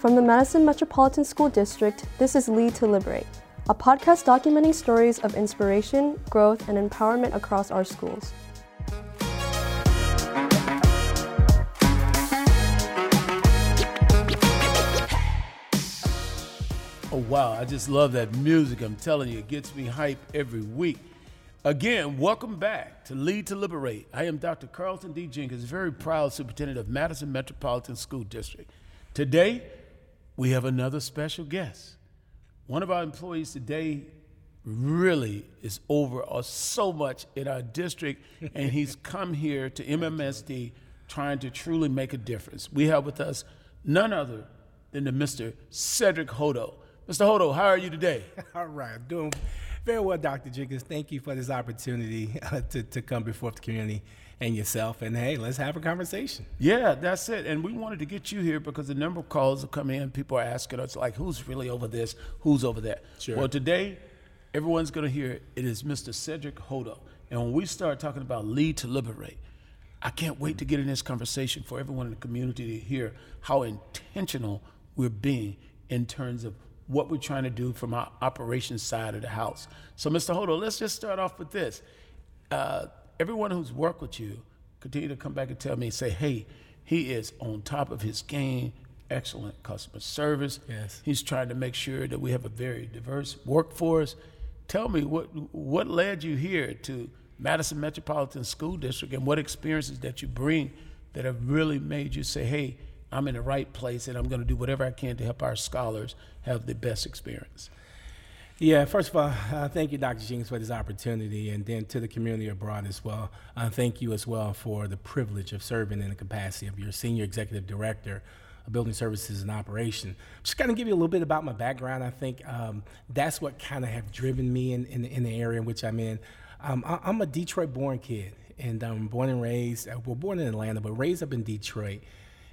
From the Madison Metropolitan School District, this is Lead to Liberate, a podcast documenting stories of inspiration, growth, and empowerment across our schools. Oh, wow. I just love that music. I'm telling you, it gets me hype every week. Again, welcome back to Lead to Liberate. I am Dr. Carlton D. Jenkins, very proud superintendent of Madison Metropolitan School District. Today, we have another special guest. One of our employees today really is over us so much in our district, and he's come here to MMSD trying to truly make a difference. We have with us none other than the Mr. Cedric Hodo. Mr. Hodo, how are you today? All right, I'm doing very well, Dr. Jenkins. Thank you for this opportunity uh, to, to come before the community and yourself. And hey, let's have a conversation. Yeah, that's it. And we wanted to get you here because the number of calls have come in. People are asking us, like, who's really over this? Who's over that? Sure. Well, today, everyone's going to hear it is Mr. Cedric Hodo. And when we start talking about lead to liberate, I can't wait to get in this conversation for everyone in the community to hear how intentional we're being in terms of what we're trying to do from our operations side of the house. So, Mr. Hodo, let's just start off with this. Uh, everyone who's worked with you, continue to come back and tell me, say, hey, he is on top of his game, excellent customer service. Yes. He's trying to make sure that we have a very diverse workforce. Tell me what what led you here to Madison Metropolitan School District and what experiences that you bring that have really made you say, hey, I'm in the right place and I'm going to do whatever I can to help our scholars have the best experience. Yeah, first of all, uh, thank you, Dr. Jenkins, for this opportunity, and then to the community abroad as well. Uh, thank you as well for the privilege of serving in the capacity of your Senior Executive Director of Building Services and Operation. Just kind of give you a little bit about my background. I think um, that's what kind of have driven me in, in, in, the area in which I'm in. Um, I, am a Detroit-born kid, and I'm um, born and raised, uh, well, born in Atlanta, but raised up in Detroit.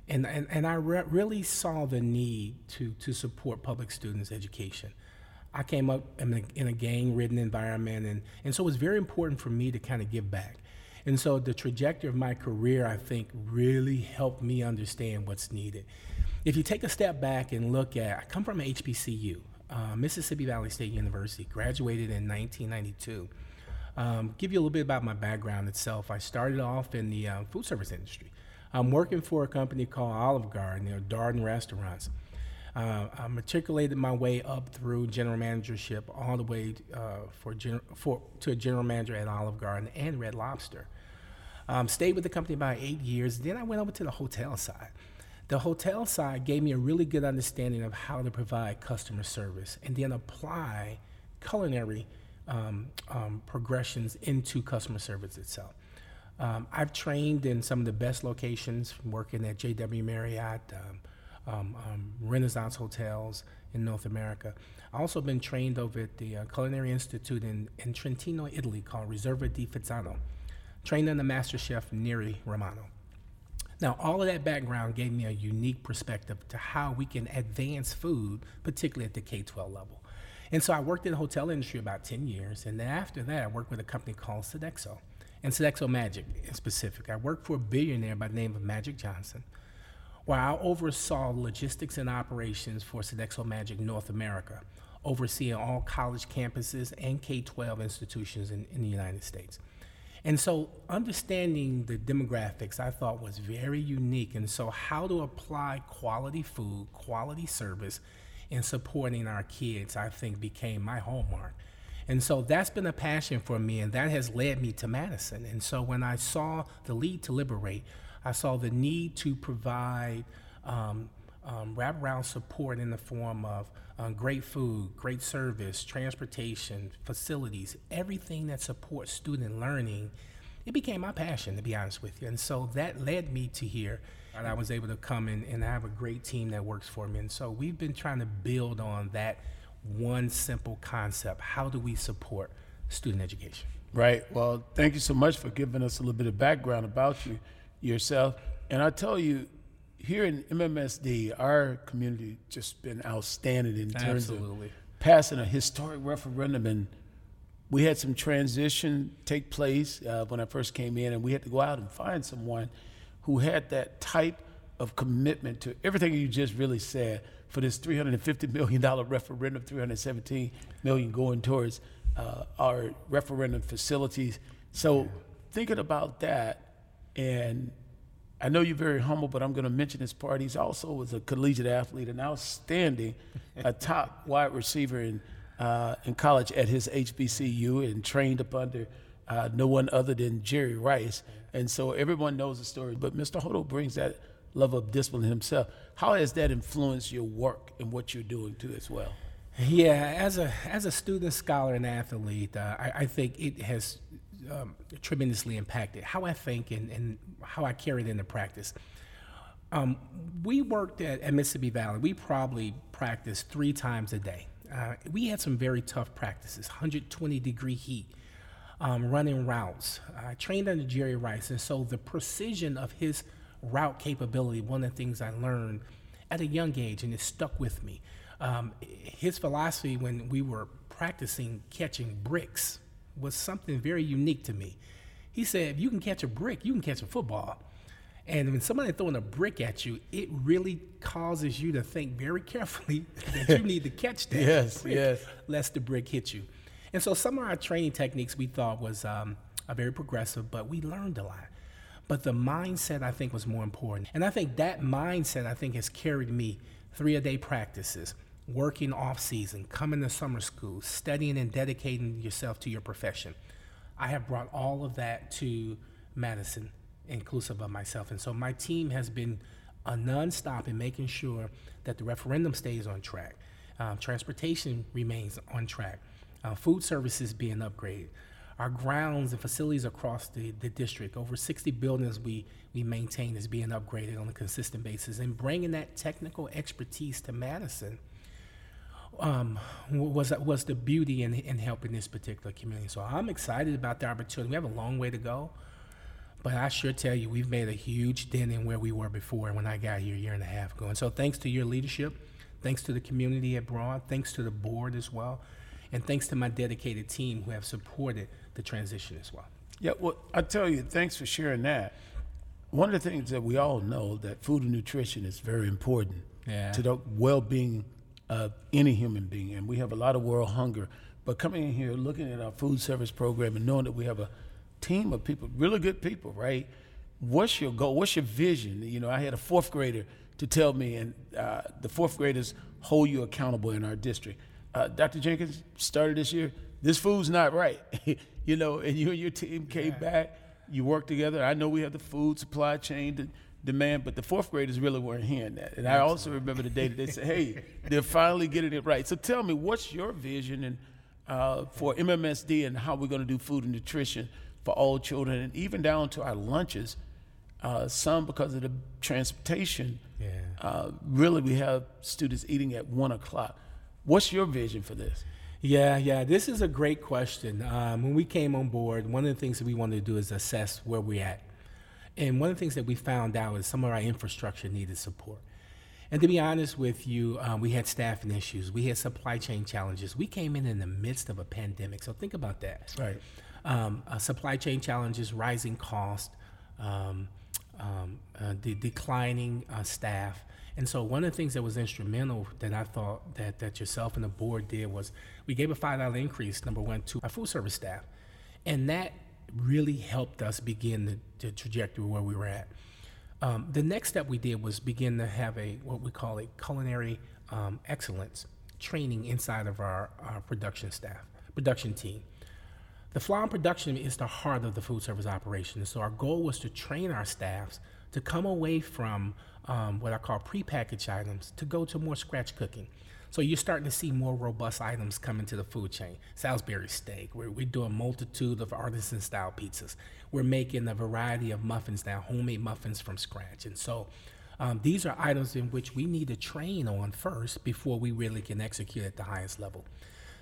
And, and, and I re- really saw the need to, to support public students' education. I came up in a, in a gang ridden environment, and, and so it was very important for me to kind of give back. And so the trajectory of my career, I think, really helped me understand what's needed. If you take a step back and look at, I come from HBCU, uh, Mississippi Valley State University, graduated in 1992. Um, give you a little bit about my background itself. I started off in the uh, food service industry. I'm working for a company called Olive Garden, you know, Darden Restaurants. Uh, I matriculated my way up through general managership all the way uh, for, gen- for to a general manager at Olive Garden and Red Lobster. Um, stayed with the company about eight years. Then I went over to the hotel side. The hotel side gave me a really good understanding of how to provide customer service and then apply culinary um, um, progressions into customer service itself. Um, I've trained in some of the best locations, working at JW Marriott, um, um, Renaissance hotels in North America. I've also been trained over at the uh, Culinary Institute in, in Trentino, Italy, called Riserva di Fizzano, trained under Master Chef Neri Romano. Now, all of that background gave me a unique perspective to how we can advance food, particularly at the K 12 level. And so I worked in the hotel industry about 10 years, and then after that, I worked with a company called Sodexo and Sodexo Magic in specific. I worked for a billionaire by the name of Magic Johnson, where I oversaw logistics and operations for Sodexo Magic North America, overseeing all college campuses and K 12 institutions in, in the United States. And so, understanding the demographics I thought was very unique. And so, how to apply quality food, quality service, and supporting our kids, I think became my hallmark. And so that's been a passion for me, and that has led me to Madison. And so when I saw the lead to liberate, I saw the need to provide um, um, wraparound support in the form of um, great food, great service, transportation, facilities, everything that supports student learning. It became my passion, to be honest with you. And so that led me to here. And I was able to come in and have a great team that works for me. And so we've been trying to build on that one simple concept how do we support student education? Right. Well, thank you so much for giving us a little bit of background about you yourself. And I tell you, here in MMSD, our community just been outstanding in terms Absolutely. of passing a historic referendum. And we had some transition take place uh, when I first came in, and we had to go out and find someone who had that type of commitment to everything you just really said for this $350 million referendum, 317 million going towards uh, our referendum facilities. So thinking about that, and I know you're very humble, but I'm going to mention this part. He's also was a collegiate athlete, an outstanding, a top wide receiver in uh, in college at his HBCU, and trained up under uh, no one other than Jerry Rice. And so everyone knows the story. But Mr. Hodo brings that level of discipline himself. How has that influenced your work and what you're doing too, as well? Yeah, as a as a student, scholar, and athlete, uh, I, I, think it has um, tremendously impacted how I think and, and how I carry it into practice. Um, we worked at, at, Mississippi Valley. We probably practiced three times a day. Uh, we had some very tough practices, 120 degree heat, um, running routes. I trained under Jerry Rice, and so the precision of his route capability, one of the things I learned at a young age, and it stuck with me. Um, his philosophy when we were practicing catching bricks was something very unique to me. He said, if you can catch a brick, you can catch a football. And when somebody throwing a brick at you, it really causes you to think very carefully that you need to catch that yes, brick, yes. lest the brick hit you. And so some of our training techniques we thought was um, very progressive, but we learned a lot. But the mindset I think was more important. And I think that mindset I think has carried me three a day practices, working off season, coming to summer school, studying and dedicating yourself to your profession. I have brought all of that to Madison, inclusive of myself. And so my team has been a nonstop in making sure that the referendum stays on track. Um, transportation remains on track. Uh, food services being upgraded our grounds and facilities across the, the district. Over 60 buildings we, we maintain is being upgraded on a consistent basis. And bringing that technical expertise to Madison um, was, was the beauty in, in helping this particular community. So I'm excited about the opportunity. We have a long way to go. But I sure tell you, we've made a huge dent in where we were before when I got here a year and a half ago. And so, thanks to your leadership, thanks to the community abroad, thanks to the board as well, and thanks to my dedicated team who have supported the transition as well. Yeah, well, I tell you, thanks for sharing that. One of the things that we all know that food and nutrition is very important yeah. to the well-being of any human being, and we have a lot of world hunger. But coming in here, looking at our food service program, and knowing that we have a team of people, really good people, right? What's your goal? What's your vision? You know, I had a fourth grader to tell me, and uh, the fourth graders hold you accountable in our district. Uh, Dr. Jenkins started this year. This food's not right. you know, and you and your team came yeah. back, you worked together. I know we have the food supply chain demand, but the fourth graders really weren't hearing that. And I also remember the day that they said, "Hey, they're finally getting it right." So tell me, what's your vision and uh, for MMSD and how we're going to do food and nutrition for all children, and even down to our lunches. Uh, some because of the transportation. Yeah. Uh, really, we have students eating at one o'clock. What's your vision for this? Yeah, yeah, this is a great question. Um, when we came on board, one of the things that we wanted to do is assess where we're at. And one of the things that we found out is some of our infrastructure needed support. And to be honest with you, um, we had staffing issues, we had supply chain challenges. We came in in the midst of a pandemic, so think about that. Right. Um, uh, supply chain challenges, rising cost, um, um uh, the declining uh, staff. And so one of the things that was instrumental that I thought that, that yourself and the board did was we gave a $5 increase, number one, to our food service staff. And that really helped us begin the, the trajectory where we were at. Um, the next step we did was begin to have a what we call a culinary um, excellence training inside of our, our production staff, production team. The flour production is the heart of the food service operation. So our goal was to train our staffs to come away from um, what I call prepackaged items to go to more scratch cooking. So you're starting to see more robust items come into the food chain. Salisbury steak, we're, we do a multitude of artisan style pizzas. We're making a variety of muffins now, homemade muffins from scratch. And so um, these are items in which we need to train on first before we really can execute at the highest level.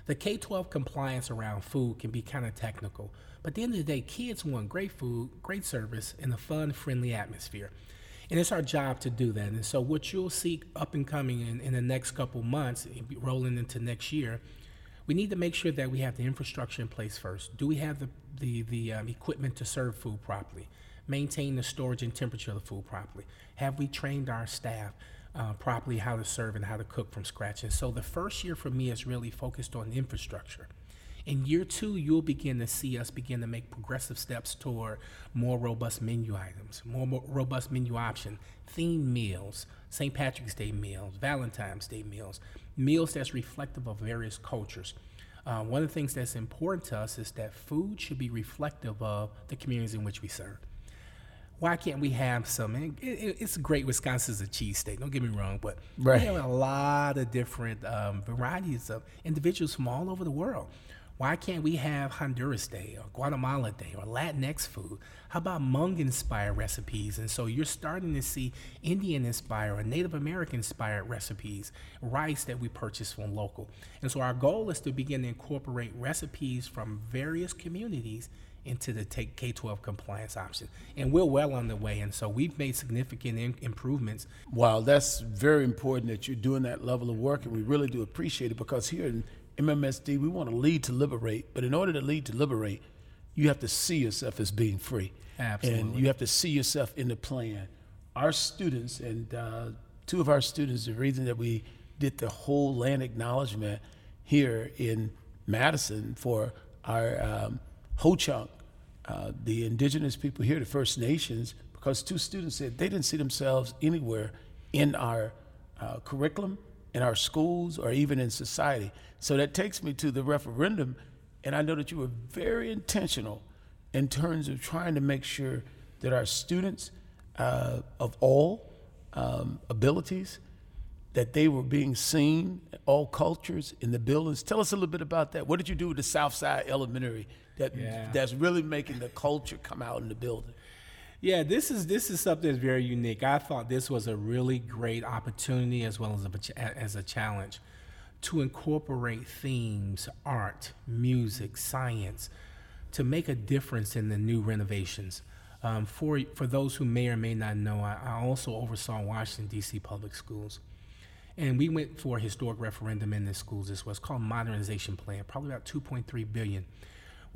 The K 12 compliance around food can be kind of technical, but at the end of the day, kids want great food, great service, and a fun, friendly atmosphere. And it's our job to do that. And so, what you'll see up and coming in, in the next couple months, rolling into next year, we need to make sure that we have the infrastructure in place first. Do we have the, the, the um, equipment to serve food properly? Maintain the storage and temperature of the food properly? Have we trained our staff? uh, properly how to serve and how to cook from scratch. And so the first year for me is really focused on infrastructure. In year two, you'll begin to see us begin to make progressive steps toward more robust menu items, more, more robust menu option, themed meals, St. Patrick's Day meals, Valentine's Day meals, meals that's reflective of various cultures. Uh, one of the things that's important to us is that food should be reflective of the communities in which we serve why can't we have some? It, it, it's great. Wisconsin's a cheese state. Don't get me wrong, but right. we have a lot of different um, varieties of individuals from all over the world. Why can't we have Honduras Day or Guatemala Day or Latinx food? How about Hmong inspired recipes? And so you're starting to see Indian inspired or Native American inspired recipes, rice that we purchase from local. And so our goal is to begin to incorporate recipes from various communities into the K 12 compliance option. And we're well on the way. And so we've made significant in- improvements. Wow, that's very important that you're doing that level of work. And we really do appreciate it because here in MMSD, we want to lead to liberate. But in order to lead to liberate, you have to see yourself as being free. Absolutely. And you have to see yourself in the plan. Our students, and uh, two of our students, the reason that we did the whole land acknowledgement here in Madison for our um, Ho Chunk uh, the indigenous people here, the First Nations, because two students said they didn't see themselves anywhere in our uh, curriculum, in our schools, or even in society. So that takes me to the referendum, and I know that you were very intentional in terms of trying to make sure that our students uh, of all um, abilities that they were being seen, all cultures in the buildings. Tell us a little bit about that. What did you do with the Southside Elementary that yeah. that's really making the culture come out in the building? Yeah, this is this is something that's very unique. I thought this was a really great opportunity as well as a as a challenge to incorporate themes, art, music, science, to make a difference in the new renovations. Um, for for those who may or may not know, I, I also oversaw Washington D.C. public schools. And we went for a historic referendum in the schools. This was called modernization plan, probably about 2.3 billion.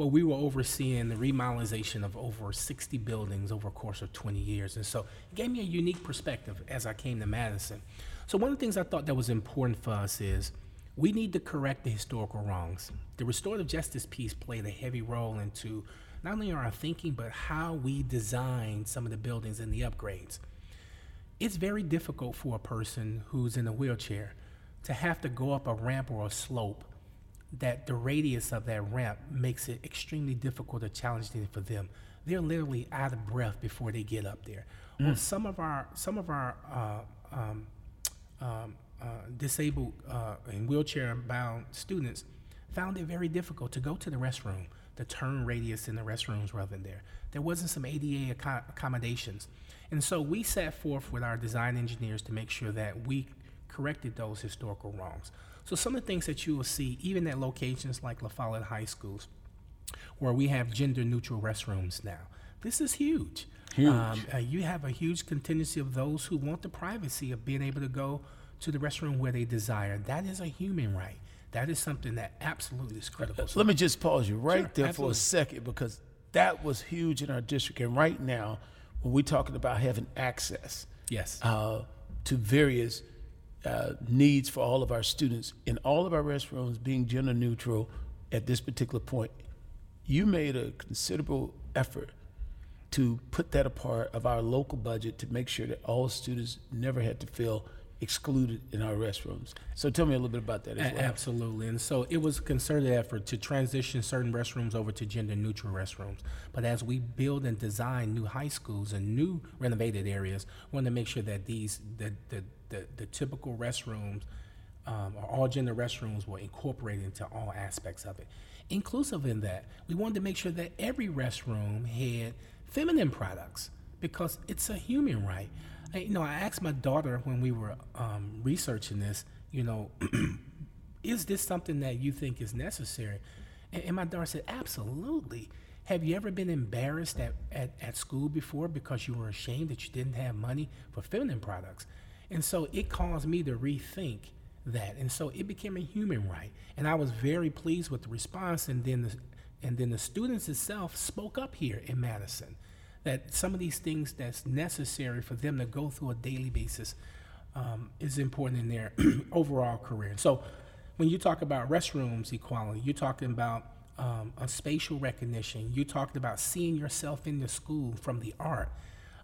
Well, we were overseeing the remodernization of over 60 buildings over a course of 20 years. And so it gave me a unique perspective as I came to Madison. So one of the things I thought that was important for us is we need to correct the historical wrongs. The restorative justice piece played a heavy role into not only our thinking, but how we design some of the buildings and the upgrades it's very difficult for a person who's in a wheelchair to have to go up a ramp or a slope that the radius of that ramp makes it extremely difficult or challenging for them. They're literally out of breath before they get up there. Mm. Well, some of our some of our uh, um, um, uh, disabled uh, and wheelchair bound students found it very difficult to go to the restroom. The turn radius in the restrooms wasn't there. There wasn't some ADA ac- accommodations. And so we set forth with our design engineers to make sure that we corrected those historical wrongs. So some of the things that you will see, even at locations like La Follette High Schools, where we have gender neutral restrooms now. This is huge. Huge. Um, uh, you have a huge contingency of those who want the privacy of being able to go to the restroom where they desire. That is a human right. That is something that absolutely is critical. Let me just pause you right sure, there absolutely. for a second because that was huge in our district. And right now, when we're talking about having access yes. Uh, to various uh, needs for all of our students in all of our restrooms being gender neutral at this particular point, you made a considerable effort to put that a part of our local budget to make sure that all students never had to feel excluded in our restrooms. So tell me a little bit about that as well. Absolutely. And so it was a concerted effort to transition certain restrooms over to gender neutral restrooms. But as we build and design new high schools and new renovated areas, we want to make sure that these the the, the, the typical restrooms um, or all gender restrooms were incorporated into all aspects of it. Inclusive in that, we wanted to make sure that every restroom had feminine products because it's a human right. I, you know, I asked my daughter when we were um, researching this, you know, is this something that you think is necessary? And, and, my daughter said, absolutely. Have you ever been embarrassed at, at, at school before because you were ashamed that you didn't have money for feminine products? And so it caused me to rethink that. And so it became a human right. And I was very pleased with the response. And then the, and then the students itself spoke up here in Madison that some of these things that's necessary for them to go through a daily basis um, is important in their overall career. And So when you talk about restrooms equality, you're talking about um, a spatial recognition. You talked about seeing yourself in the school from the art,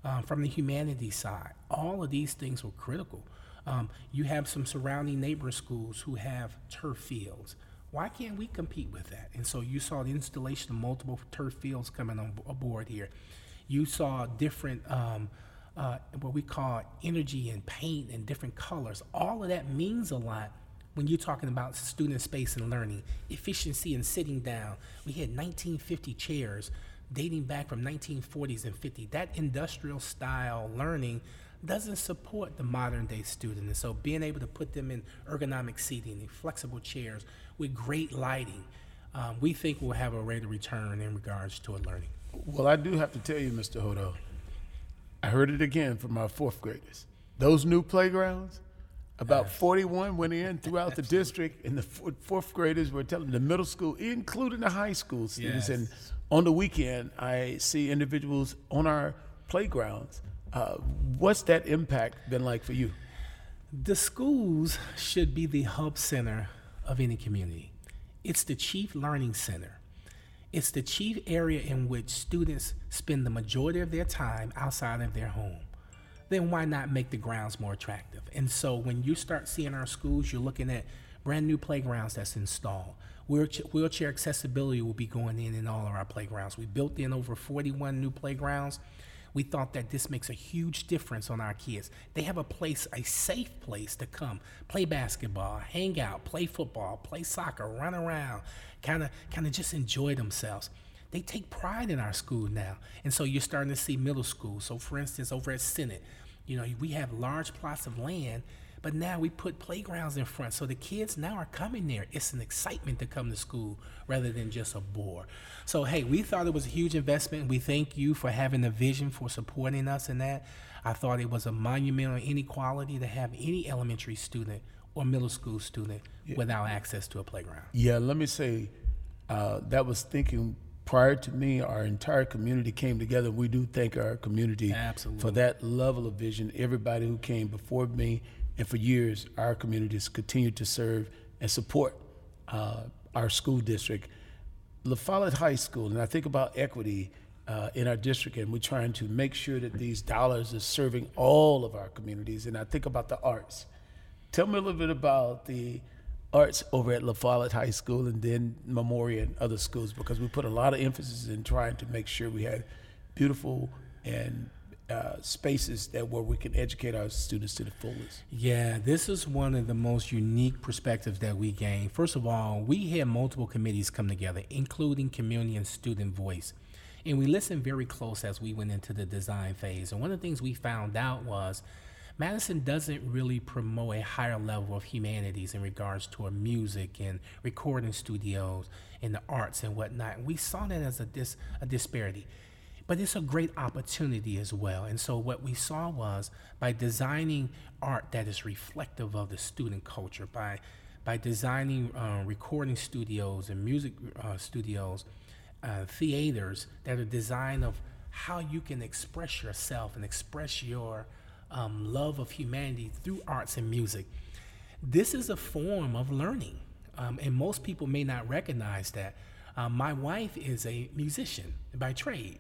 um, from the humanities side. All of these things were critical. Um, you have some surrounding neighbor schools who have turf fields. Why can't we compete with that? And so you saw the installation of multiple turf fields coming on board here. You saw different, um, uh, what we call energy and paint and different colors. All of that means a lot when you're talking about student space and learning, efficiency and sitting down. We had 1950 chairs dating back from 1940s and 50s. That industrial style learning doesn't support the modern day student. And so being able to put them in ergonomic seating and flexible chairs with great lighting, um, we think will have a rate of return in regards to learning. Well, I do have to tell you, Mr. Hodo, I heard it again from our fourth graders. Those new playgrounds, about 41 went in throughout the district, and the fourth graders were telling the middle school, including the high school students. Yes. And on the weekend, I see individuals on our playgrounds. Uh, what's that impact been like for you? The schools should be the hub center of any community. It's the chief learning center. It's the chief area in which students spend the majority of their time outside of their home then why not make the grounds more attractive? And so when you start seeing our schools, you're looking at brand new playgrounds that's installed. Wheelchair, accessibility will be going in in all of our playgrounds. We built in over 41 new playgrounds. We thought that this makes a huge difference on our kids. They have a place, a safe place to come, play basketball, hang out, play football, play soccer, run around, kind of kind of just enjoy themselves they take pride in our school now. And so you're starting to see middle school. So, for instance, over at Sennett, you know, we have large plots of land, but now we put playgrounds in front. So the kids now are coming there. It's an excitement to come to school rather than just a bore. So, hey, we thought it was a huge investment. We thank you for having the vision for supporting us in that. I thought it was a monumental inequality to have any elementary student or middle school student yeah. without access to a playground. Yeah, let me say uh, that was thinking prior to me, our entire community came together. We do thank our community Absolutely. for that level of vision. Everybody who came before me, and for years, our communities continued to serve and support uh, our school district. La Follette High School, and I think about equity uh, in our district, and we're trying to make sure that these dollars are serving all of our communities. And I think about the arts. Tell me a little bit about the arts over at La Follette High School and then Memorial and other schools because we put a lot of emphasis in trying to make sure we had beautiful and uh, spaces that where we can educate our students to the fullest. Yeah, this is one of the most unique perspectives that we gain. First of all, we had multiple committees come together, including community and student voice. And we listened very close as we went into the design phase. And one of the things we found out was Madison doesn't really promote a higher level of humanities in regards to music and recording studios and the arts and whatnot. we saw that as a, dis, a disparity. But it's a great opportunity as well. And so what we saw was by designing art that is reflective of the student culture, by by designing uh, recording studios and music uh, studios, uh, theaters that are designed of how you can express yourself and express your um, love of humanity through arts and music. This is a form of learning, um, and most people may not recognize that. Um, my wife is a musician by trade,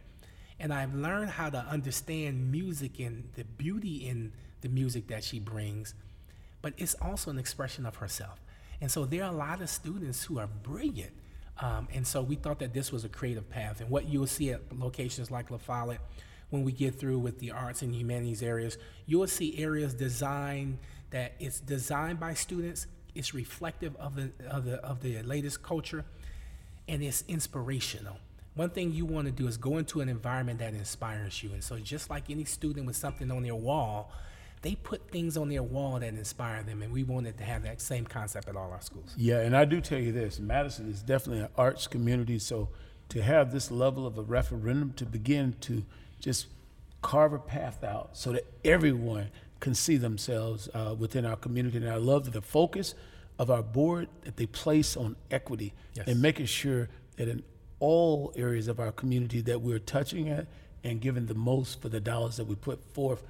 and I've learned how to understand music and the beauty in the music that she brings, but it's also an expression of herself. And so there are a lot of students who are brilliant. Um, and so we thought that this was a creative path. And what you'll see at locations like La Follette, when we get through with the arts and humanities areas, you will see areas designed that it's designed by students, it's reflective of the, of the, of the latest culture, and it's inspirational. One thing you want to do is go into an environment that inspires you. And so, just like any student with something on their wall, they put things on their wall that inspire them, and we wanted to have that same concept at all our schools. Yeah, and I do tell you this Madison is definitely an arts community, so to have this level of a referendum to begin to just carve a path out so that everyone can see themselves uh, within our community. And I love the focus of our board that they place on equity yes. and making sure that in all areas of our community that we're touching at and giving the most for the dollars that we put forth.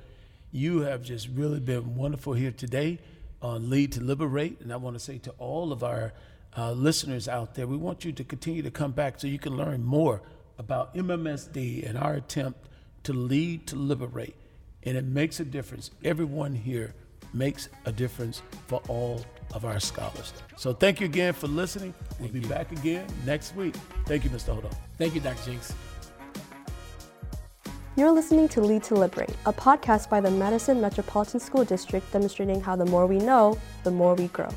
You have just really been wonderful here today on Lead to Liberate. And I want to say to all of our uh, listeners out there, we want you to continue to come back so you can learn more about MMSD and our attempt to lead to liberate. And it makes a difference. Everyone here makes a difference for all of our scholars. So thank you again for listening. We'll be back again next week. Thank you, Mr. Hodo. Thank you, Dr. Jinks. You're listening to Lead to Liberate, a podcast by the Madison Metropolitan School District demonstrating how the more we know, the more we grow.